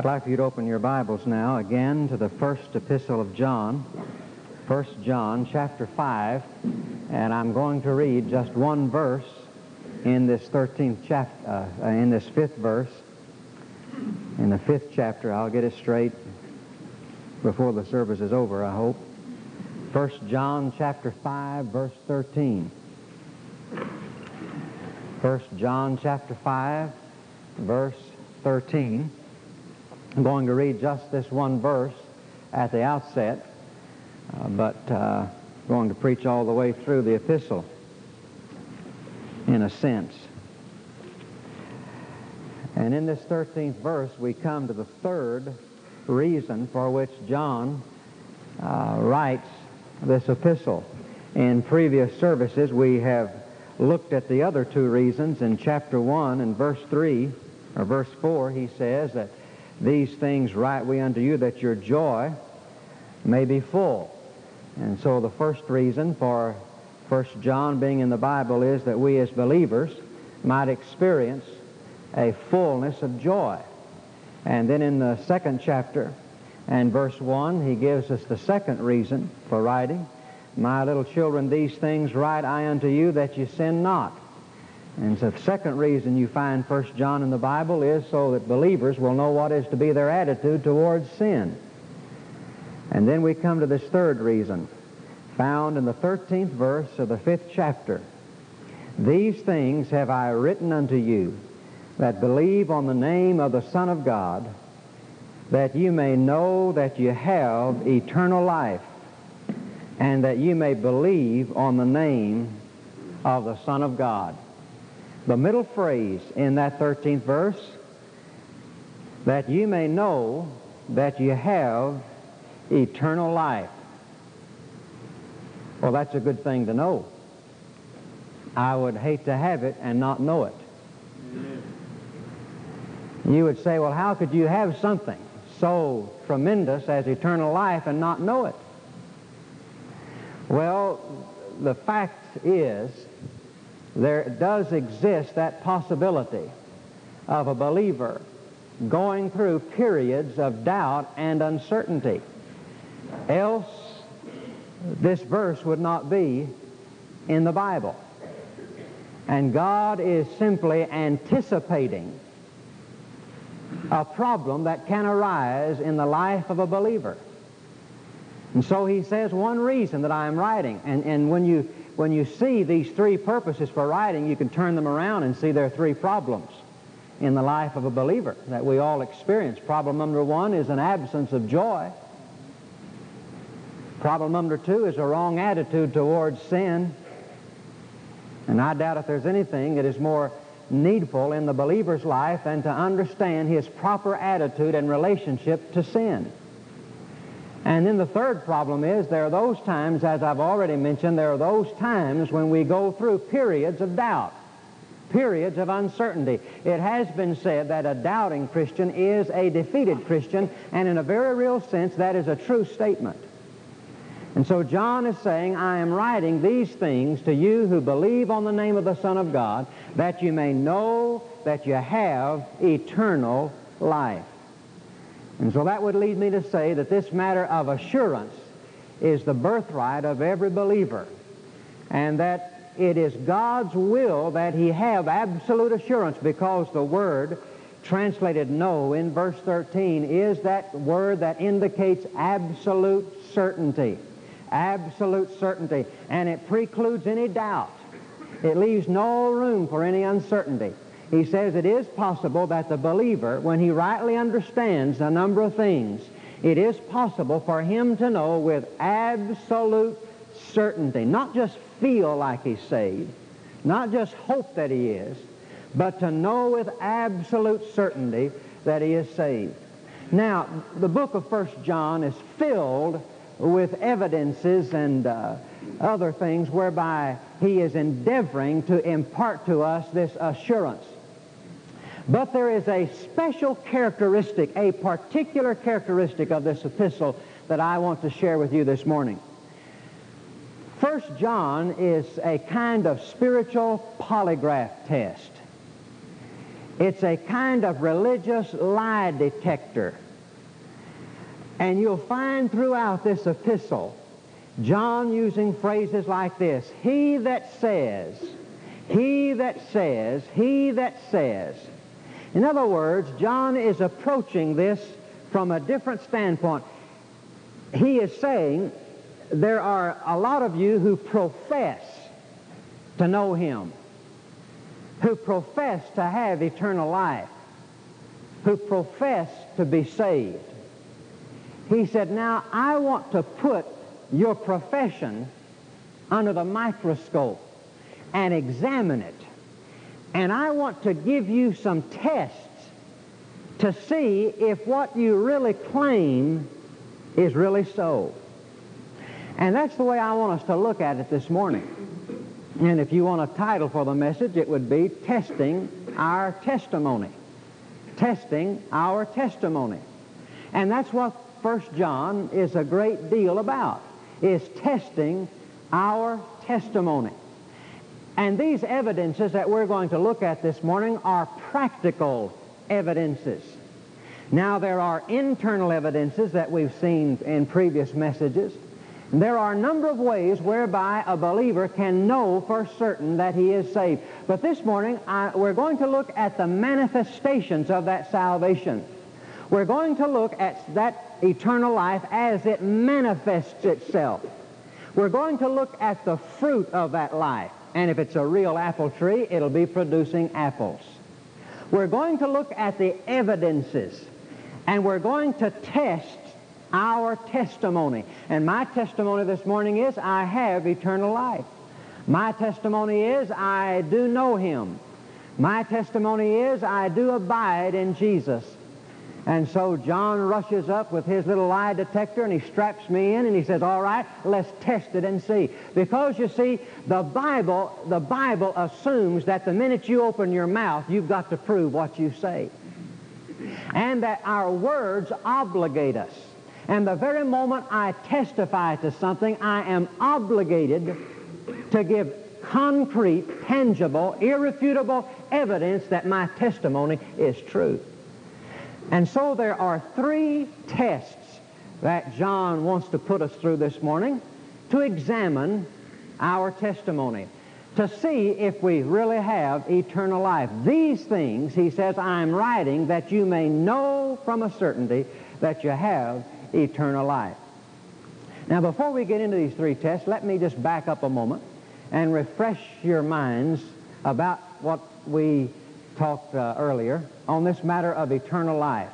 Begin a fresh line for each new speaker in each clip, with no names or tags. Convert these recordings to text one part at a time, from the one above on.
I'd like for you to open your Bibles now again to the first epistle of John, 1 John chapter 5, and I'm going to read just one verse in this 13th chapter, uh, uh, in this fifth verse. In the fifth chapter, I'll get it straight before the service is over, I hope. 1 John chapter 5, verse 13. 1 John chapter 5, verse 13. I'm going to read just this one verse at the outset, uh, but uh, going to preach all the way through the epistle, in a sense. And in this 13th verse, we come to the third reason for which John uh, writes this epistle. In previous services, we have looked at the other two reasons. In chapter 1 and verse 3, or verse 4, he says that these things write we unto you, that your joy may be full. And so the first reason for First John being in the Bible is that we as believers might experience a fullness of joy. And then in the second chapter and verse 1, he gives us the second reason for writing. My little children, these things write I unto you that ye sin not. And the second reason you find First John in the Bible is so that believers will know what is to be their attitude towards sin. And then we come to this third reason, found in the 13th verse of the 5th chapter. These things have I written unto you that believe on the name of the Son of God, that you may know that you have eternal life, and that you may believe on the name of the Son of God the middle phrase in that 13th verse, that you may know that you have eternal life. Well, that's a good thing to know. I would hate to have it and not know it. Amen. You would say, well, how could you have something so tremendous as eternal life and not know it? Well, the fact is there does exist that possibility of a believer going through periods of doubt and uncertainty. Else, this verse would not be in the Bible. And God is simply anticipating a problem that can arise in the life of a believer. And so he says, one reason that I am writing, and, and when you when you see these three purposes for writing, you can turn them around and see there are three problems in the life of a believer that we all experience. Problem number one is an absence of joy. Problem number two is a wrong attitude towards sin. And I doubt if there's anything that is more needful in the believer's life than to understand his proper attitude and relationship to sin. And then the third problem is there are those times, as I've already mentioned, there are those times when we go through periods of doubt, periods of uncertainty. It has been said that a doubting Christian is a defeated Christian, and in a very real sense, that is a true statement. And so John is saying, I am writing these things to you who believe on the name of the Son of God, that you may know that you have eternal life. And so that would lead me to say that this matter of assurance is the birthright of every believer, and that it is God's will that he have absolute assurance because the word translated know in verse 13 is that word that indicates absolute certainty. Absolute certainty. And it precludes any doubt. It leaves no room for any uncertainty he says it is possible that the believer, when he rightly understands a number of things, it is possible for him to know with absolute certainty, not just feel like he's saved, not just hope that he is, but to know with absolute certainty that he is saved. Now, the book of First John is filled with evidences and uh, other things whereby he is endeavoring to impart to us this assurance. But there is a special characteristic, a particular characteristic of this epistle that I want to share with you this morning. First John is a kind of spiritual polygraph test. It's a kind of religious lie detector. And you'll find throughout this epistle John using phrases like this He that says, he that says, he that says, in other words, John is approaching this from a different standpoint. He is saying there are a lot of you who profess to know him, who profess to have eternal life, who profess to be saved. He said, now I want to put your profession under the microscope and examine it and I want to give you some tests to see if what you really claim is really so. And that's the way I want us to look at it this morning. And if you want a title for the message, it would be Testing Our Testimony. Testing Our Testimony. And that's what First John is a great deal about, is testing our testimony. And these evidences that we're going to look at this morning are practical evidences. Now, there are internal evidences that we've seen in previous messages. There are a number of ways whereby a believer can know for certain that he is saved. But this morning, I, we're going to look at the manifestations of that salvation. We're going to look at that eternal life as it manifests itself. We're going to look at the fruit of that life. And if it's a real apple tree, it'll be producing apples. We're going to look at the evidences, and we're going to test our testimony. And my testimony this morning is I have eternal life. My testimony is I do know him. My testimony is I do abide in Jesus. And so John rushes up with his little lie detector and he straps me in and he says, all right, let's test it and see. Because you see, the Bible, the Bible assumes that the minute you open your mouth, you've got to prove what you say. And that our words obligate us. And the very moment I testify to something, I am obligated to give concrete, tangible, irrefutable evidence that my testimony is true. And so there are three tests that John wants to put us through this morning to examine our testimony, to see if we really have eternal life. These things, he says, I'm writing that you may know from a certainty that you have eternal life. Now, before we get into these three tests, let me just back up a moment and refresh your minds about what we talked uh, earlier on this matter of eternal life.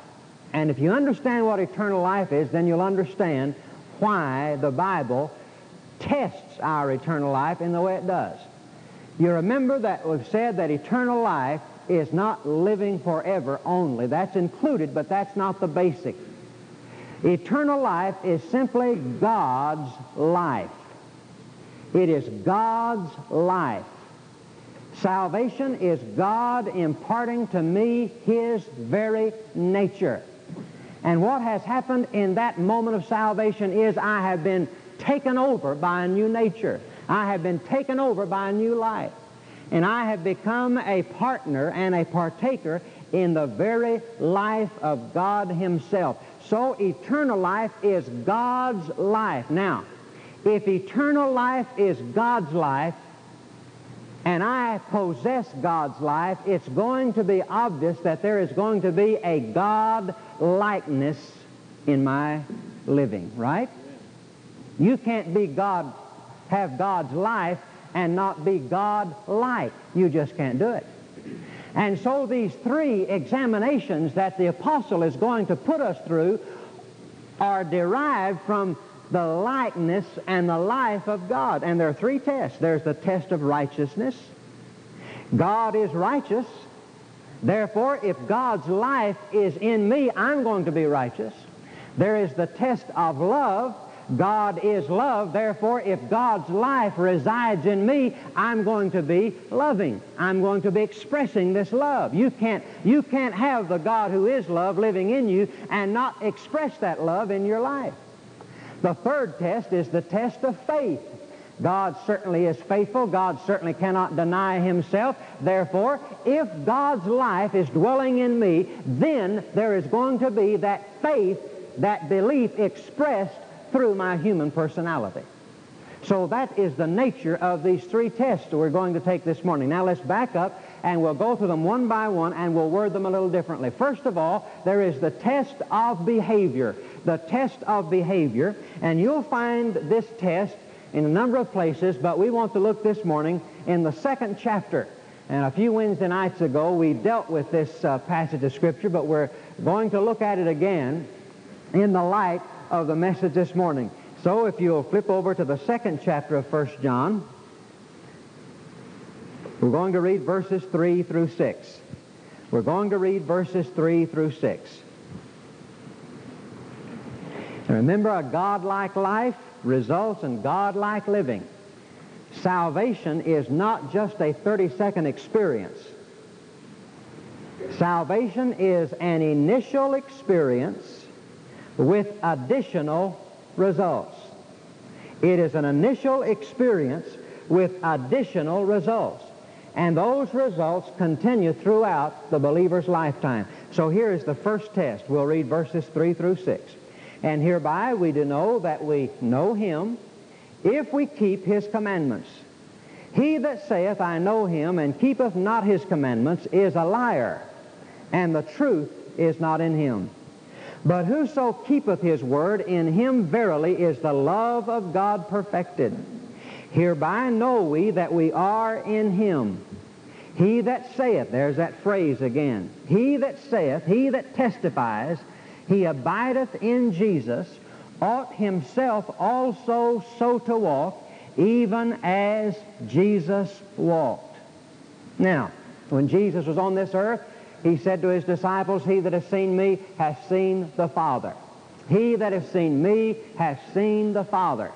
And if you understand what eternal life is, then you'll understand why the Bible tests our eternal life in the way it does. You remember that we've said that eternal life is not living forever only. That's included, but that's not the basic. Eternal life is simply God's life. It is God's life. Salvation is God imparting to me His very nature. And what has happened in that moment of salvation is I have been taken over by a new nature. I have been taken over by a new life. And I have become a partner and a partaker in the very life of God Himself. So eternal life is God's life. Now, if eternal life is God's life, and I possess God's life, it's going to be obvious that there is going to be a God likeness in my living, right? You can't be God, have God's life and not be God-like. You just can't do it. And so these three examinations that the apostle is going to put us through are derived from the likeness and the life of God. And there are three tests. There's the test of righteousness. God is righteous. Therefore, if God's life is in me, I'm going to be righteous. There is the test of love. God is love. Therefore, if God's life resides in me, I'm going to be loving. I'm going to be expressing this love. You can't, you can't have the God who is love living in you and not express that love in your life. The third test is the test of faith. God certainly is faithful. God certainly cannot deny himself. Therefore, if God's life is dwelling in me, then there is going to be that faith, that belief expressed through my human personality. So that is the nature of these three tests that we're going to take this morning. Now let's back up and we'll go through them one by one and we'll word them a little differently. First of all, there is the test of behavior. The test of behavior. And you'll find this test in a number of places, but we want to look this morning in the second chapter. And a few Wednesday nights ago, we dealt with this uh, passage of Scripture, but we're going to look at it again in the light of the message this morning. So if you'll flip over to the second chapter of First John, we're going to read verses 3 through 6. We're going to read verses 3 through 6. And remember, a godlike life results in godlike living. Salvation is not just a 30-second experience. Salvation is an initial experience with additional results. It is an initial experience with additional results. And those results continue throughout the believer's lifetime. So here is the first test. We'll read verses 3 through 6. And hereby we do know that we know him if we keep his commandments. He that saith, I know him, and keepeth not his commandments, is a liar, and the truth is not in him. But whoso keepeth his word, in him verily is the love of God perfected. Hereby know we that we are in him. He that saith, there's that phrase again, he that saith, he that testifies, he abideth in Jesus, ought himself also so to walk, even as Jesus walked. Now, when Jesus was on this earth, he said to his disciples, He that hath seen me hath seen the Father. He that hath seen me hath seen the Father.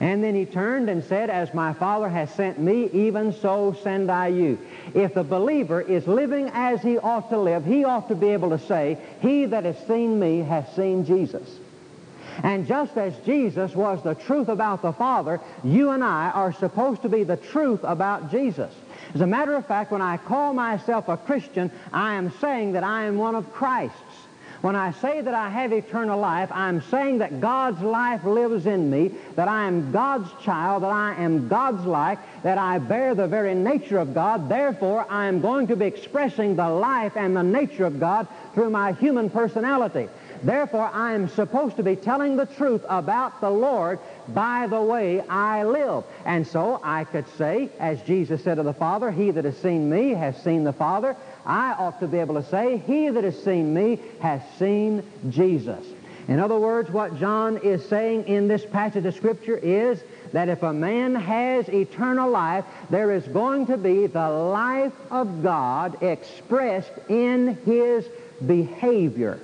And then he turned and said, As my Father has sent me, even so send I you. If the believer is living as he ought to live, he ought to be able to say, He that has seen me has seen Jesus. And just as Jesus was the truth about the Father, you and I are supposed to be the truth about Jesus. As a matter of fact, when I call myself a Christian, I am saying that I am one of Christ's. When I say that I have eternal life, I'm saying that God's life lives in me, that I am God's child, that I am God's like, that I bear the very nature of God. Therefore, I am going to be expressing the life and the nature of God through my human personality. Therefore, I am supposed to be telling the truth about the Lord by the way I live. And so I could say, as Jesus said of the Father, He that has seen me has seen the Father. I ought to be able to say, He that has seen me has seen Jesus. In other words, what John is saying in this passage of Scripture is that if a man has eternal life, there is going to be the life of God expressed in his behavior.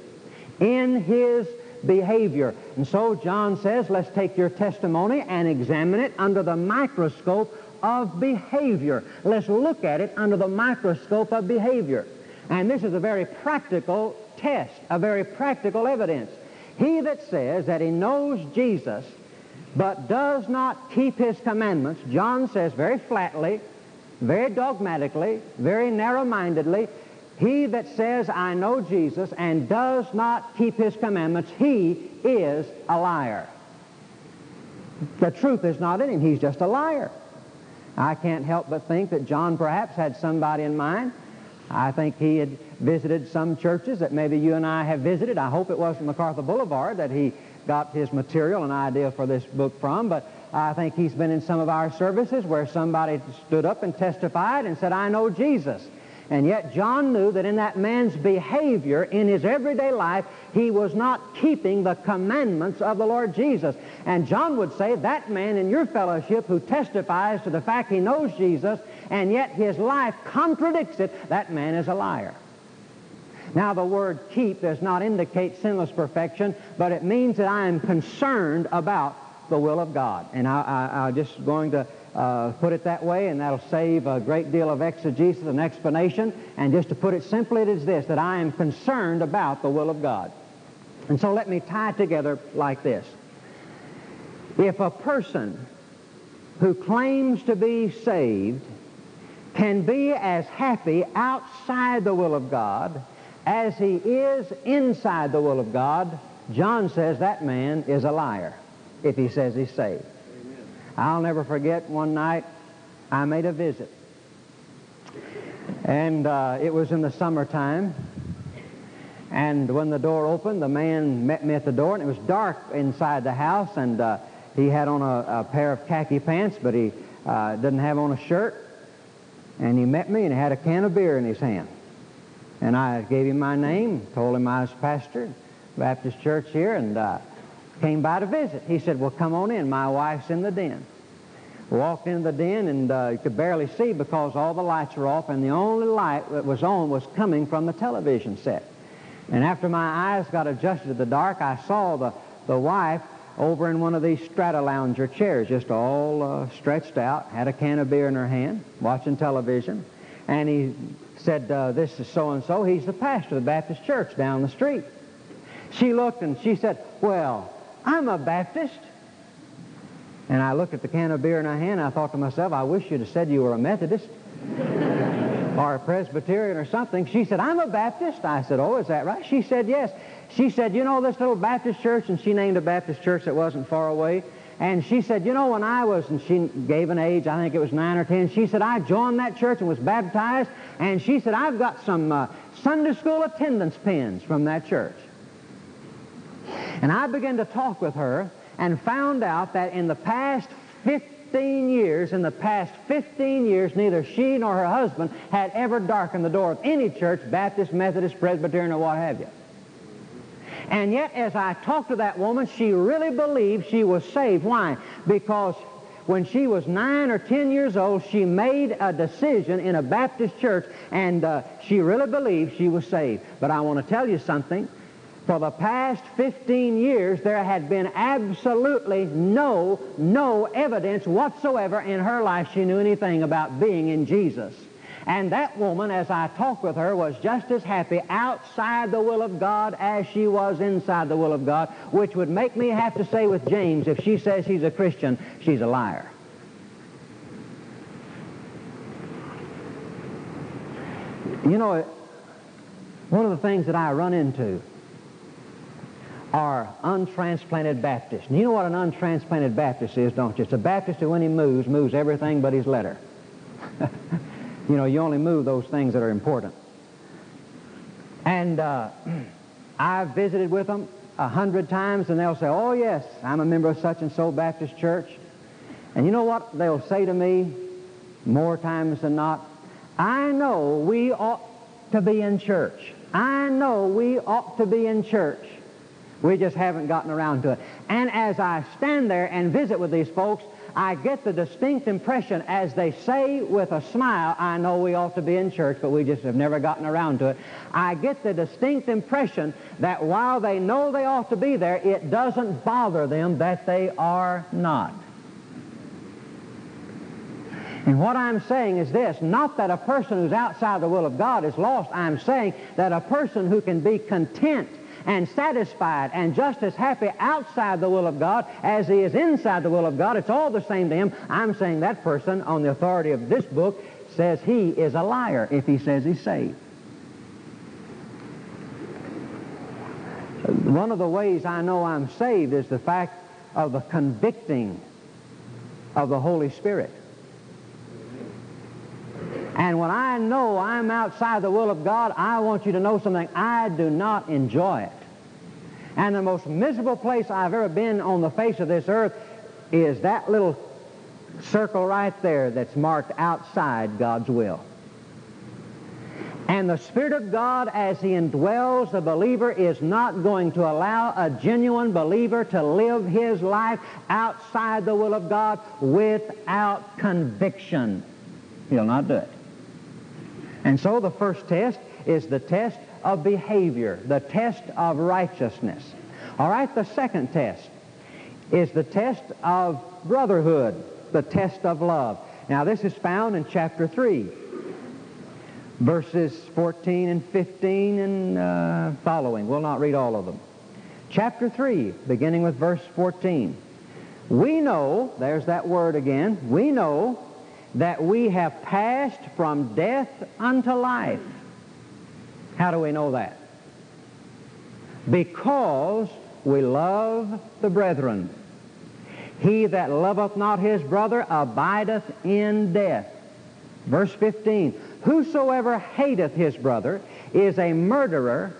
In his behavior. And so John says, let's take your testimony and examine it under the microscope of behavior. Let's look at it under the microscope of behavior. And this is a very practical test, a very practical evidence. He that says that he knows Jesus but does not keep his commandments, John says very flatly, very dogmatically, very narrow-mindedly, he that says, I know Jesus, and does not keep his commandments, he is a liar. The truth is not in him. He's just a liar. I can't help but think that John perhaps had somebody in mind. I think he had visited some churches that maybe you and I have visited. I hope it wasn't MacArthur Boulevard that he got his material and idea for this book from, but I think he's been in some of our services where somebody stood up and testified and said, I know Jesus. And yet John knew that in that man's behavior in his everyday life, he was not keeping the commandments of the Lord Jesus. And John would say, that man in your fellowship who testifies to the fact he knows Jesus, and yet his life contradicts it, that man is a liar. Now, the word keep does not indicate sinless perfection, but it means that I am concerned about the will of God. And I, am just going to uh, put it that way, and that'll save a great deal of exegesis and explanation. And just to put it simply, it is this, that I am concerned about the will of God. And so let me tie it together like this. If a person who claims to be saved can be as happy outside the will of God as he is inside the will of God, John says that man is a liar if he says he's saved. I'll never forget one night I made a visit. And uh, it was in the summertime. And when the door opened, the man met me at the door, and it was dark inside the house, and uh, he had on a, a, pair of khaki pants, but he uh, didn't have on a shirt. And he met me, and he had a can of beer in his hand. And I gave him my name, told him I was pastor, Baptist church here, and uh, came by to visit. He said, well, come on in. My wife's in the den. Walked into the den and uh, you could barely see because all the lights were off and the only light that was on was coming from the television set. And after my eyes got adjusted to the dark, I saw the, the wife over in one of these Stratolounger chairs, just all uh, stretched out, had a can of beer in her hand, watching television. And he said, uh, this is so-and-so. He's the pastor of the Baptist church down the street. She looked and she said, well, I'm a Baptist. And I looked at the can of beer in her hand, and I thought to myself, I wish you'd have said you were a Methodist or a Presbyterian or something. She said, I'm a Baptist. I said, oh, is that right? She said, yes. She said, you know, this little Baptist church, and she named a Baptist church that wasn't far away. And she said, you know, when I was, and she gave an age, I think it was 9 or 10, she said, I joined that church and was baptized. And she said, I've got some uh, Sunday school attendance pins from that church. And I began to talk with her and found out that in the past 15 years, in the past 15 years, neither she nor her husband had ever darkened the door of any church, Baptist, Methodist, Presbyterian, or what have you. And yet, as I talked to that woman, she really believed she was saved. Why? Because when she was nine or ten years old, she made a decision in a Baptist church, and uh, she really believed she was saved. But I want to tell you something. For the past 15 years, there had been absolutely no, no evidence whatsoever in her life she knew anything about being in Jesus. And that woman, as I talked with her, was just as happy outside the will of God as she was inside the will of God, which would make me have to say with James, if she says she's a Christian, she's a liar. You know, one of the things that I run into are untransplanted Baptists. And you know what an untransplanted Baptist is, don't you? It's a Baptist who, when he moves, moves everything but his letter. you know, you only move those things that are important. And uh, I've visited with them a hundred times, and they'll say, Oh, yes, I'm a member of such and so Baptist church. And you know what they'll say to me more times than not? I know we ought to be in church. I know we ought to be in church. We just haven't gotten around to it. And as I stand there and visit with these folks, I get the distinct impression as they say with a smile, I know we ought to be in church, but we just have never gotten around to it. I get the distinct impression that while they know they ought to be there, it doesn't bother them that they are not. And what I'm saying is this, not that a person who's outside the will of God is lost. I'm saying that a person who can be content and satisfied and just as happy outside the will of God as he is inside the will of God. It's all the same to him. I'm saying that person, on the authority of this book, says he is a liar if he says he's saved. One of the ways I know I'm saved is the fact of the convicting of the Holy Spirit. And when I know I'm outside the will of God, I want you to know something. I do not enjoy it. And the most miserable place I've ever been on the face of this earth is that little circle right there that's marked outside God's will. And the Spirit of God, as He indwells the believer, is not going to allow a genuine believer to live his life outside the will of God without conviction. He'll not do it. And so the first test is the test of behavior, the test of righteousness. All right, the second test is the test of brotherhood, the test of love. Now, this is found in chapter 3, verses 14 and 15 and uh, following. We'll not read all of them. Chapter 3, beginning with verse 14. We know, there's that word again, we know that we have passed from death unto life how do we know that? Because we love the brethren. He that loveth not his brother abideth in death. Verse 15, Whosoever hateth his brother is a murderer,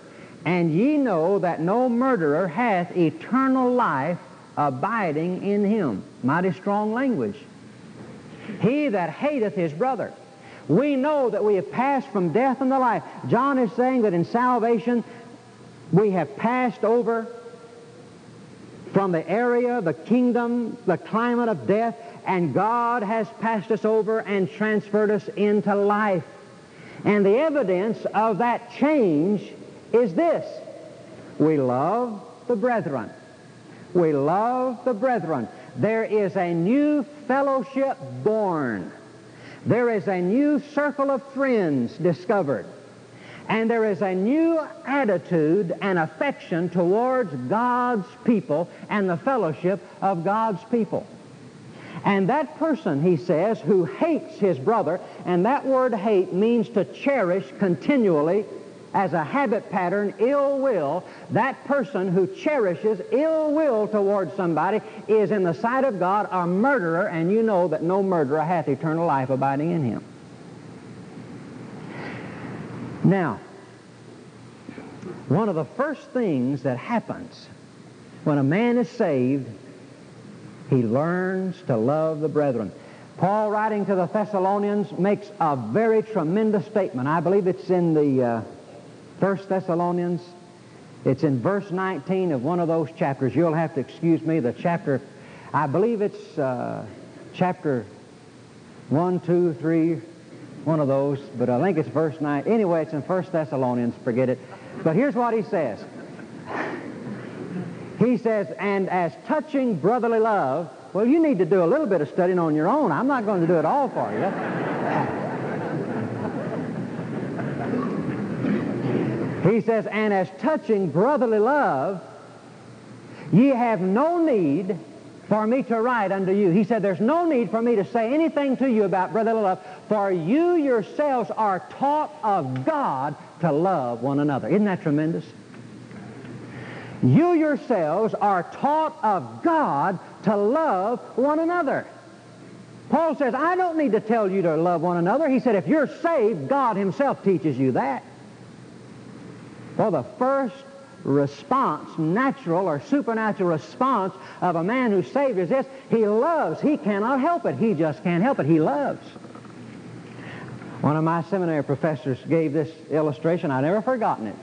and ye know that no murderer hath eternal life abiding in him. Mighty strong language. He that hateth his brother. We know that we have passed from death into life. John is saying that in salvation we have passed over from the area, the kingdom, the climate of death, and God has passed us over and transferred us into life. And the evidence of that change is this. We love the brethren. We love the brethren. There is a new fellowship born. There is a new circle of friends discovered. And there is a new attitude and affection towards God's people and the fellowship of God's people. And that person, he says, who hates his brother, and that word hate means to cherish continually as a habit pattern ill will, that person who cherishes ill will towards somebody is in the sight of God a murderer, and you know that no murderer hath eternal life abiding in him. Now, one of the first things that happens when a man is saved, he learns to love the brethren. Paul, writing to the Thessalonians, makes a very tremendous statement. I believe it's in the uh, First Thessalonians. It's in verse 19 of one of those chapters. You'll have to excuse me. The chapter, I believe it's uh, chapter 1, 2, 3, one of those, but I think it's verse 9. Anyway, it's in First Thessalonians. Forget it. But here's what he says. He says, and as touching brotherly love, well, you need to do a little bit of studying on your own. I'm not going to do it all for you. He says, And as touching brotherly love, ye have no need for me to write unto you. He said, There's no need for me to say anything to you about brotherly love, for you yourselves are taught of God to love one another. Isn't that tremendous? You yourselves are taught of God to love one another. Paul says, I don't need to tell you to love one another. He said, if you're saved, God himself teaches you that for the first response, natural or supernatural response of a man who's saved is this. He loves. He cannot help it. He just can't help it. He loves. One of my seminary professors gave this illustration. I've never forgotten it.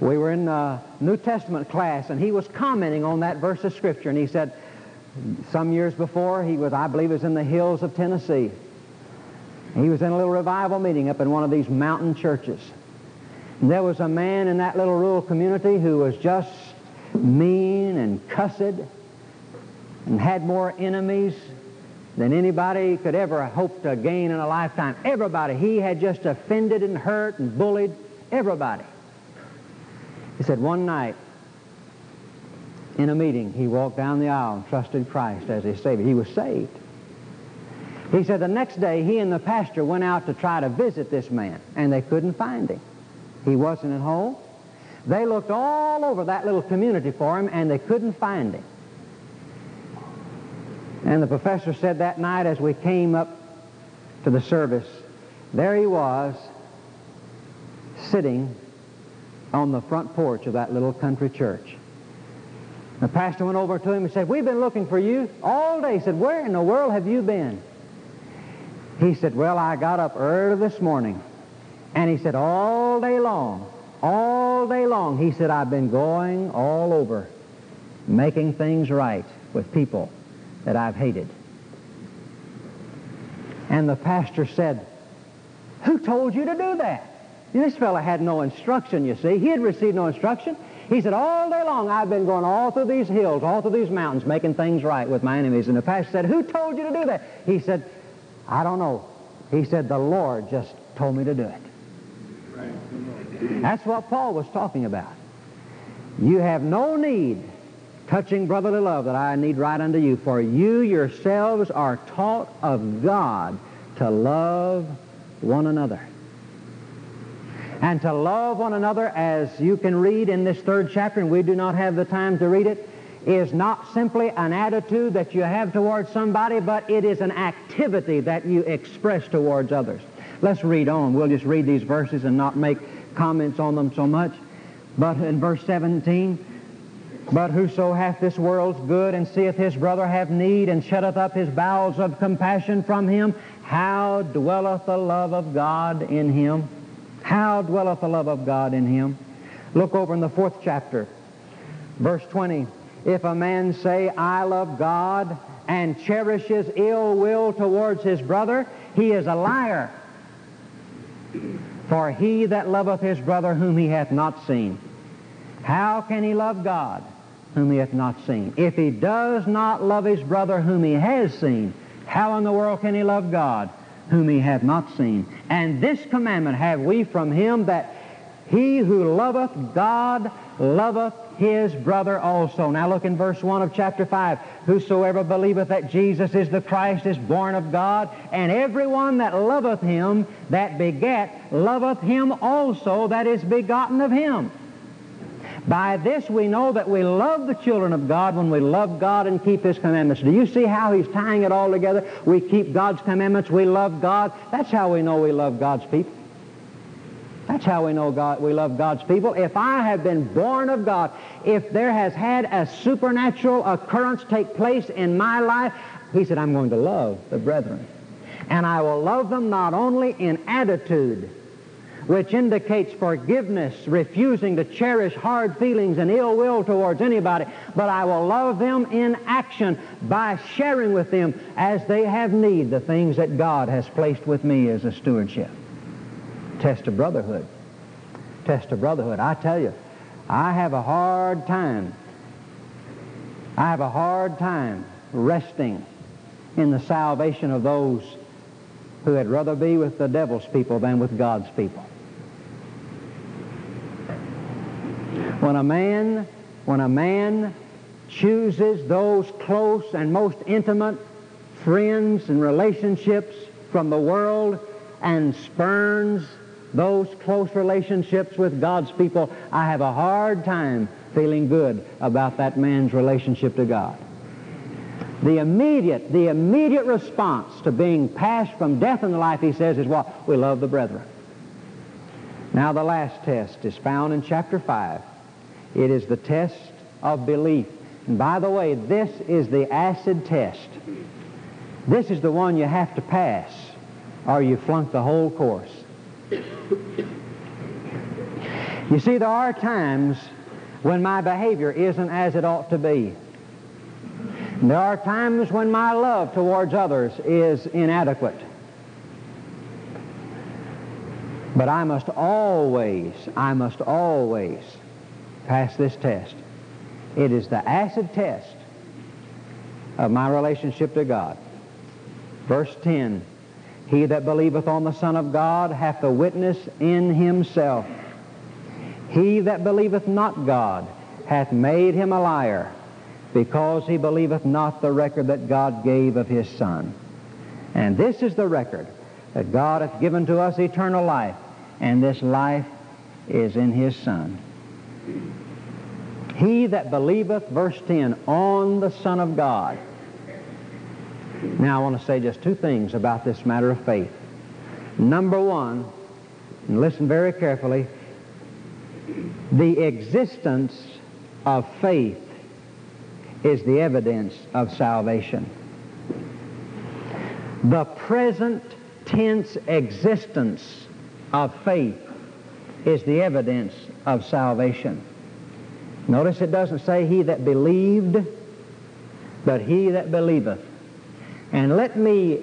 We were in a uh, New Testament class, and he was commenting on that verse of Scripture, and he said, some years before, he was, I believe, was in the hills of Tennessee. He was in a little revival meeting up in one of these mountain churches. There was a man in that little rural community who was just mean and cussed and had more enemies than anybody could ever hope to gain in a lifetime. Everybody. He had just offended and hurt and bullied everybody. He said one night in a meeting, he walked down the aisle and trusted Christ as his Savior. He was saved. He said the next day he and the pastor went out to try to visit this man, and they couldn't find him. He wasn't at home. They looked all over that little community for him, and they couldn't find him. And the professor said that night as we came up to the service, there he was sitting on the front porch of that little country church. The pastor went over to him and said, We've been looking for you all day. He said, Where in the world have you been? He said, Well, I got up early this morning and he said, all day long, all day long, he said, I've been going all over making things right with people that I've hated. And the pastor said, who told you to do that? this fellow had no instruction, you see. He had received no instruction. He said, all day long I've been going all through these hills, all through these mountains, making things right with my enemies. And the pastor said, who told you to do that? He said, I don't know. He said, the Lord just told me to do it. That's what Paul was talking about. You have no need touching brotherly love that I need write unto you, for you yourselves are taught of God to love one another. And to love one another, as you can read in this third chapter, and we do not have the time to read it, is not simply an attitude that you have towards somebody, but it is an activity that you express towards others. Let's read on. We'll just read these verses and not make comments on them so much. But in verse 17, but whoso hath this world's good and seeth his brother have need and shutteth up his bowels of compassion from him, how dwelleth the love of God in him? How dwelleth the love of God in him? Look over in the fourth chapter, verse 20. If a man say, I love God, and cherishes ill will towards his brother, he is a liar. For he that loveth his brother whom he hath not seen, how can he love God whom he hath not seen? If he does not love his brother whom he has seen, how in the world can he love God whom he hath not seen? And this commandment have we from him that he who loveth God loveth his brother also. Now look in verse 1 of chapter 5. Whosoever believeth that Jesus is the Christ is born of God, and everyone that loveth him that begat loveth him also that is begotten of him. By this we know that we love the children of God when we love God and keep His commandments. Do you see how He's tying it all together? We keep God's commandments. We love God. That's how we know we love God's people. That's how we know God, we love God's people. If I have been born of God, if there has had a supernatural occurrence take place in my life, he said, I'm going to love the brethren. And I will love them not only in attitude, which indicates forgiveness, refusing to cherish hard feelings and ill will towards anybody, but I will love them in action by sharing with them as they have need the things that God has placed with me as a stewardship test of brotherhood. Test of brotherhood. I tell you, I have a hard time. I have a hard time resting in the salvation of those who had rather be with the devil's people than with God's people. When a man, when a man chooses those close and most intimate friends and relationships from the world and spurns those close relationships with God's people, I have a hard time feeling good about that man's relationship to God. The immediate, the immediate response to being passed from death into life, he says, is what? We love the brethren. Now the last test is found in chapter 5. It is the test of belief. And by the way, this is the acid test. This is the one you have to pass or you flunk the whole course. You see, there are times when my behavior isn't as it ought to be. There are times when my love towards others is inadequate. But I must always, I must always pass this test. It is the acid test of my relationship to God. Verse 10 he that believeth on the Son of God hath the witness in himself. He that believeth not God hath made him a liar, because he believeth not the record that God gave of his Son. And this is the record that God hath given to us eternal life, and this life is in his Son. He that believeth, verse 10, on the Son of God now I want to say just two things about this matter of faith. Number one, and listen very carefully, the existence of faith is the evidence of salvation. The present tense existence of faith is the evidence of salvation. Notice it doesn't say he that believed, but he that believeth. And let me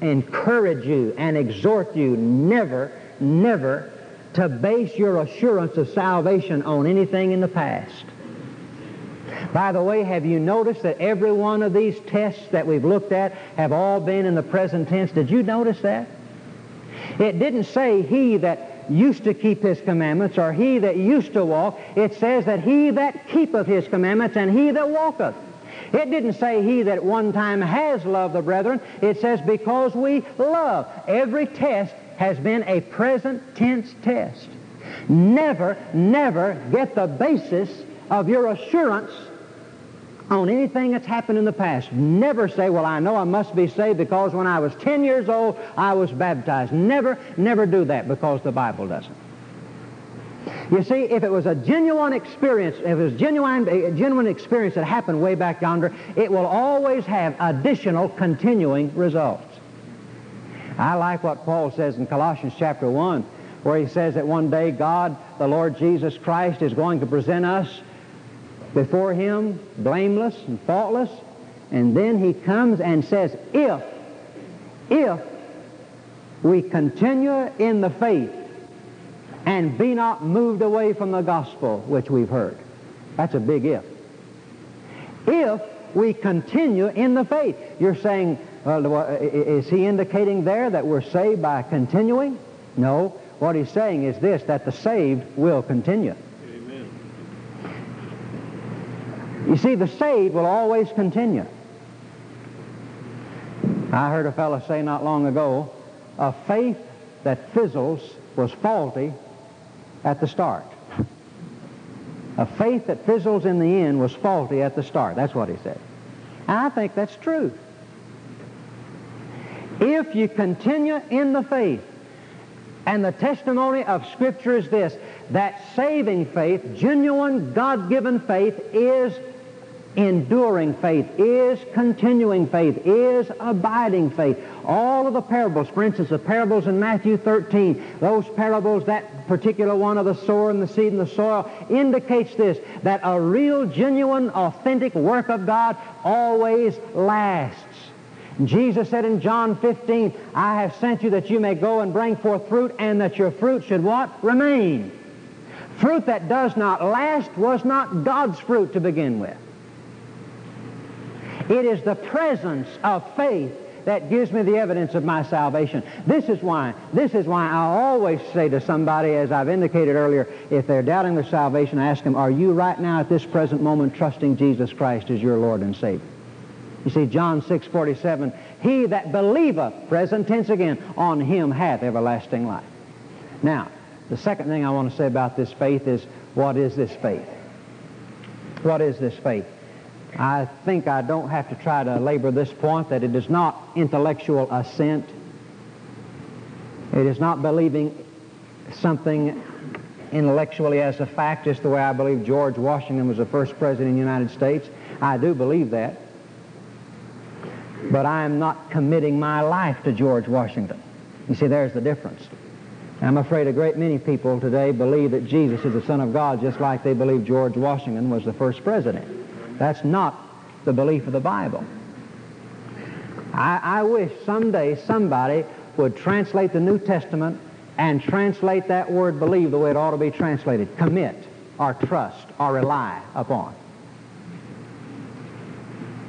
encourage you and exhort you never, never to base your assurance of salvation on anything in the past. By the way, have you noticed that every one of these tests that we've looked at have all been in the present tense? Did you notice that? It didn't say he that used to keep his commandments or he that used to walk. It says that he that keepeth his commandments and he that walketh. It didn't say he that one time has loved the brethren. It says because we love. Every test has been a present tense test. Never, never get the basis of your assurance on anything that's happened in the past. Never say, well, I know I must be saved because when I was 10 years old, I was baptized. Never, never do that because the Bible doesn't. You see, if it was a genuine experience, if it was genuine, a genuine experience that happened way back yonder, it will always have additional continuing results. I like what Paul says in Colossians chapter 1, where he says that one day God, the Lord Jesus Christ, is going to present us before him, blameless and faultless, and then he comes and says, if, if we continue in the faith, and be not moved away from the gospel which we've heard. That's a big if. If we continue in the faith, you're saying, well, is he indicating there that we're saved by continuing? No. What he's saying is this, that the saved will continue. Amen. You see, the saved will always continue. I heard a fellow say not long ago, a faith that fizzles was faulty at the start. A faith that fizzles in the end was faulty at the start. That's what he said. And I think that's true. If you continue in the faith, and the testimony of Scripture is this, that saving faith, genuine God-given faith, is enduring faith, is continuing faith, is abiding faith. All of the parables, for instance, the parables in Matthew 13, those parables, that particular one of the sower and the seed and the soil, indicates this, that a real, genuine, authentic work of God always lasts. Jesus said in John 15, I have sent you that you may go and bring forth fruit and that your fruit should what? Remain. Fruit that does not last was not God's fruit to begin with. It is the presence of faith that gives me the evidence of my salvation. This is why, this is why I always say to somebody, as I've indicated earlier, if they're doubting their salvation, I ask them, are you right now at this present moment trusting Jesus Christ as your Lord and Savior? You see, John 6, 47, he that believeth, present tense again, on him hath everlasting life. Now, the second thing I want to say about this faith is, what is this faith? What is this faith? I think I don't have to try to labor this point that it is not intellectual assent. It is not believing something intellectually as a fact, just the way I believe George Washington was the first president of the United States. I do believe that. But I am not committing my life to George Washington. You see, there's the difference. I'm afraid a great many people today believe that Jesus is the Son of God just like they believe George Washington was the first president. That's not the belief of the Bible. I, I wish someday somebody would translate the New Testament and translate that word believe the way it ought to be translated commit or trust or rely upon.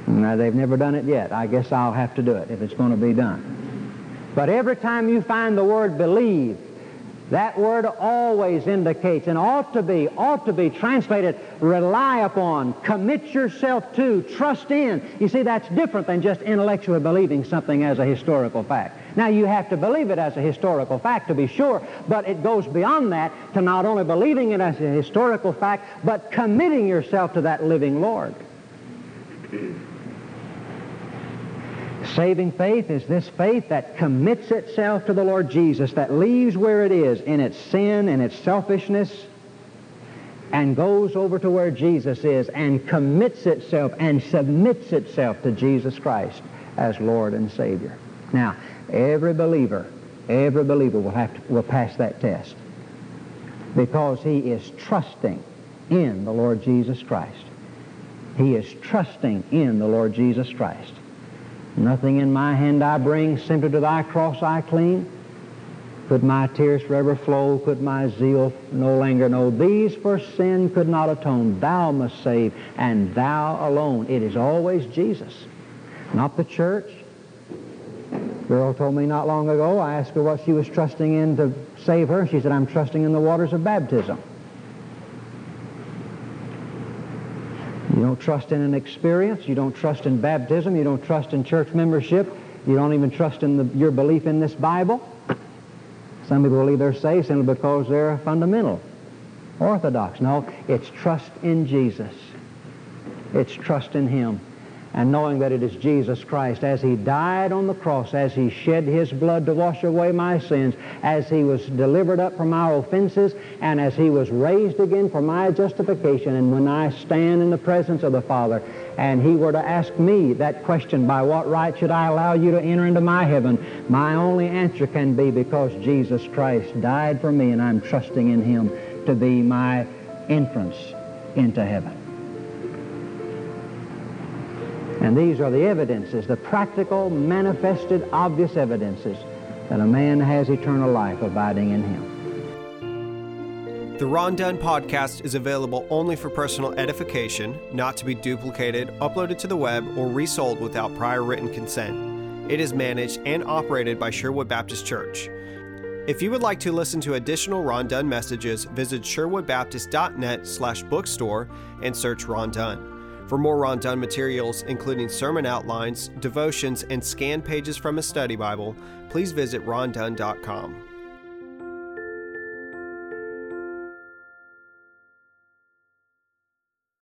Now, they've never done it yet. I guess I'll have to do it if it's going to be done. But every time you find the word believe that word always indicates and ought to be, ought to be translated rely upon, commit yourself to, trust in. You see, that's different than just intellectually believing something as a historical fact. Now, you have to believe it as a historical fact to be sure, but it goes beyond that to not only believing it as a historical fact, but committing yourself to that living Lord. Saving faith is this faith that commits itself to the Lord Jesus, that leaves where it is in its sin and its selfishness, and goes over to where Jesus is and commits itself and submits itself to Jesus Christ as Lord and Savior. Now, every believer, every believer will have to, will pass that test because he is trusting in the Lord Jesus Christ. He is trusting in the Lord Jesus Christ. Nothing in my hand I bring, simply to thy cross I cling. Could my tears forever flow, could my zeal no longer know. These for sin could not atone. Thou must save, and thou alone. It is always Jesus, not the church. Girl told me not long ago, I asked her what she was trusting in to save her. She said, I'm trusting in the waters of baptism. You don't trust in an experience. You don't trust in baptism. You don't trust in church membership. You don't even trust in the, your belief in this Bible. Some people believe they're saved simply because they're fundamental, orthodox. No, it's trust in Jesus. It's trust in Him and knowing that it is Jesus Christ, as he died on the cross, as he shed his blood to wash away my sins, as he was delivered up from our offenses, and as he was raised again for my justification, and when I stand in the presence of the Father, and he were to ask me that question, by what right should I allow you to enter into my heaven? My only answer can be because Jesus Christ died for me, and I'm trusting in him to be my entrance into heaven. And these are the evidences, the practical, manifested, obvious evidences that a man has eternal life abiding in him.
The Ron Dunn podcast is available only for personal edification, not to be duplicated, uploaded to the web, or resold without prior written consent. It is managed and operated by Sherwood Baptist Church. If you would like to listen to additional Ron Dunn messages, visit sherwoodbaptist.net slash bookstore and search Ron Dunn. For more Ron Dunn materials, including sermon outlines, devotions, and scanned pages from a study Bible, please visit rondunn.com.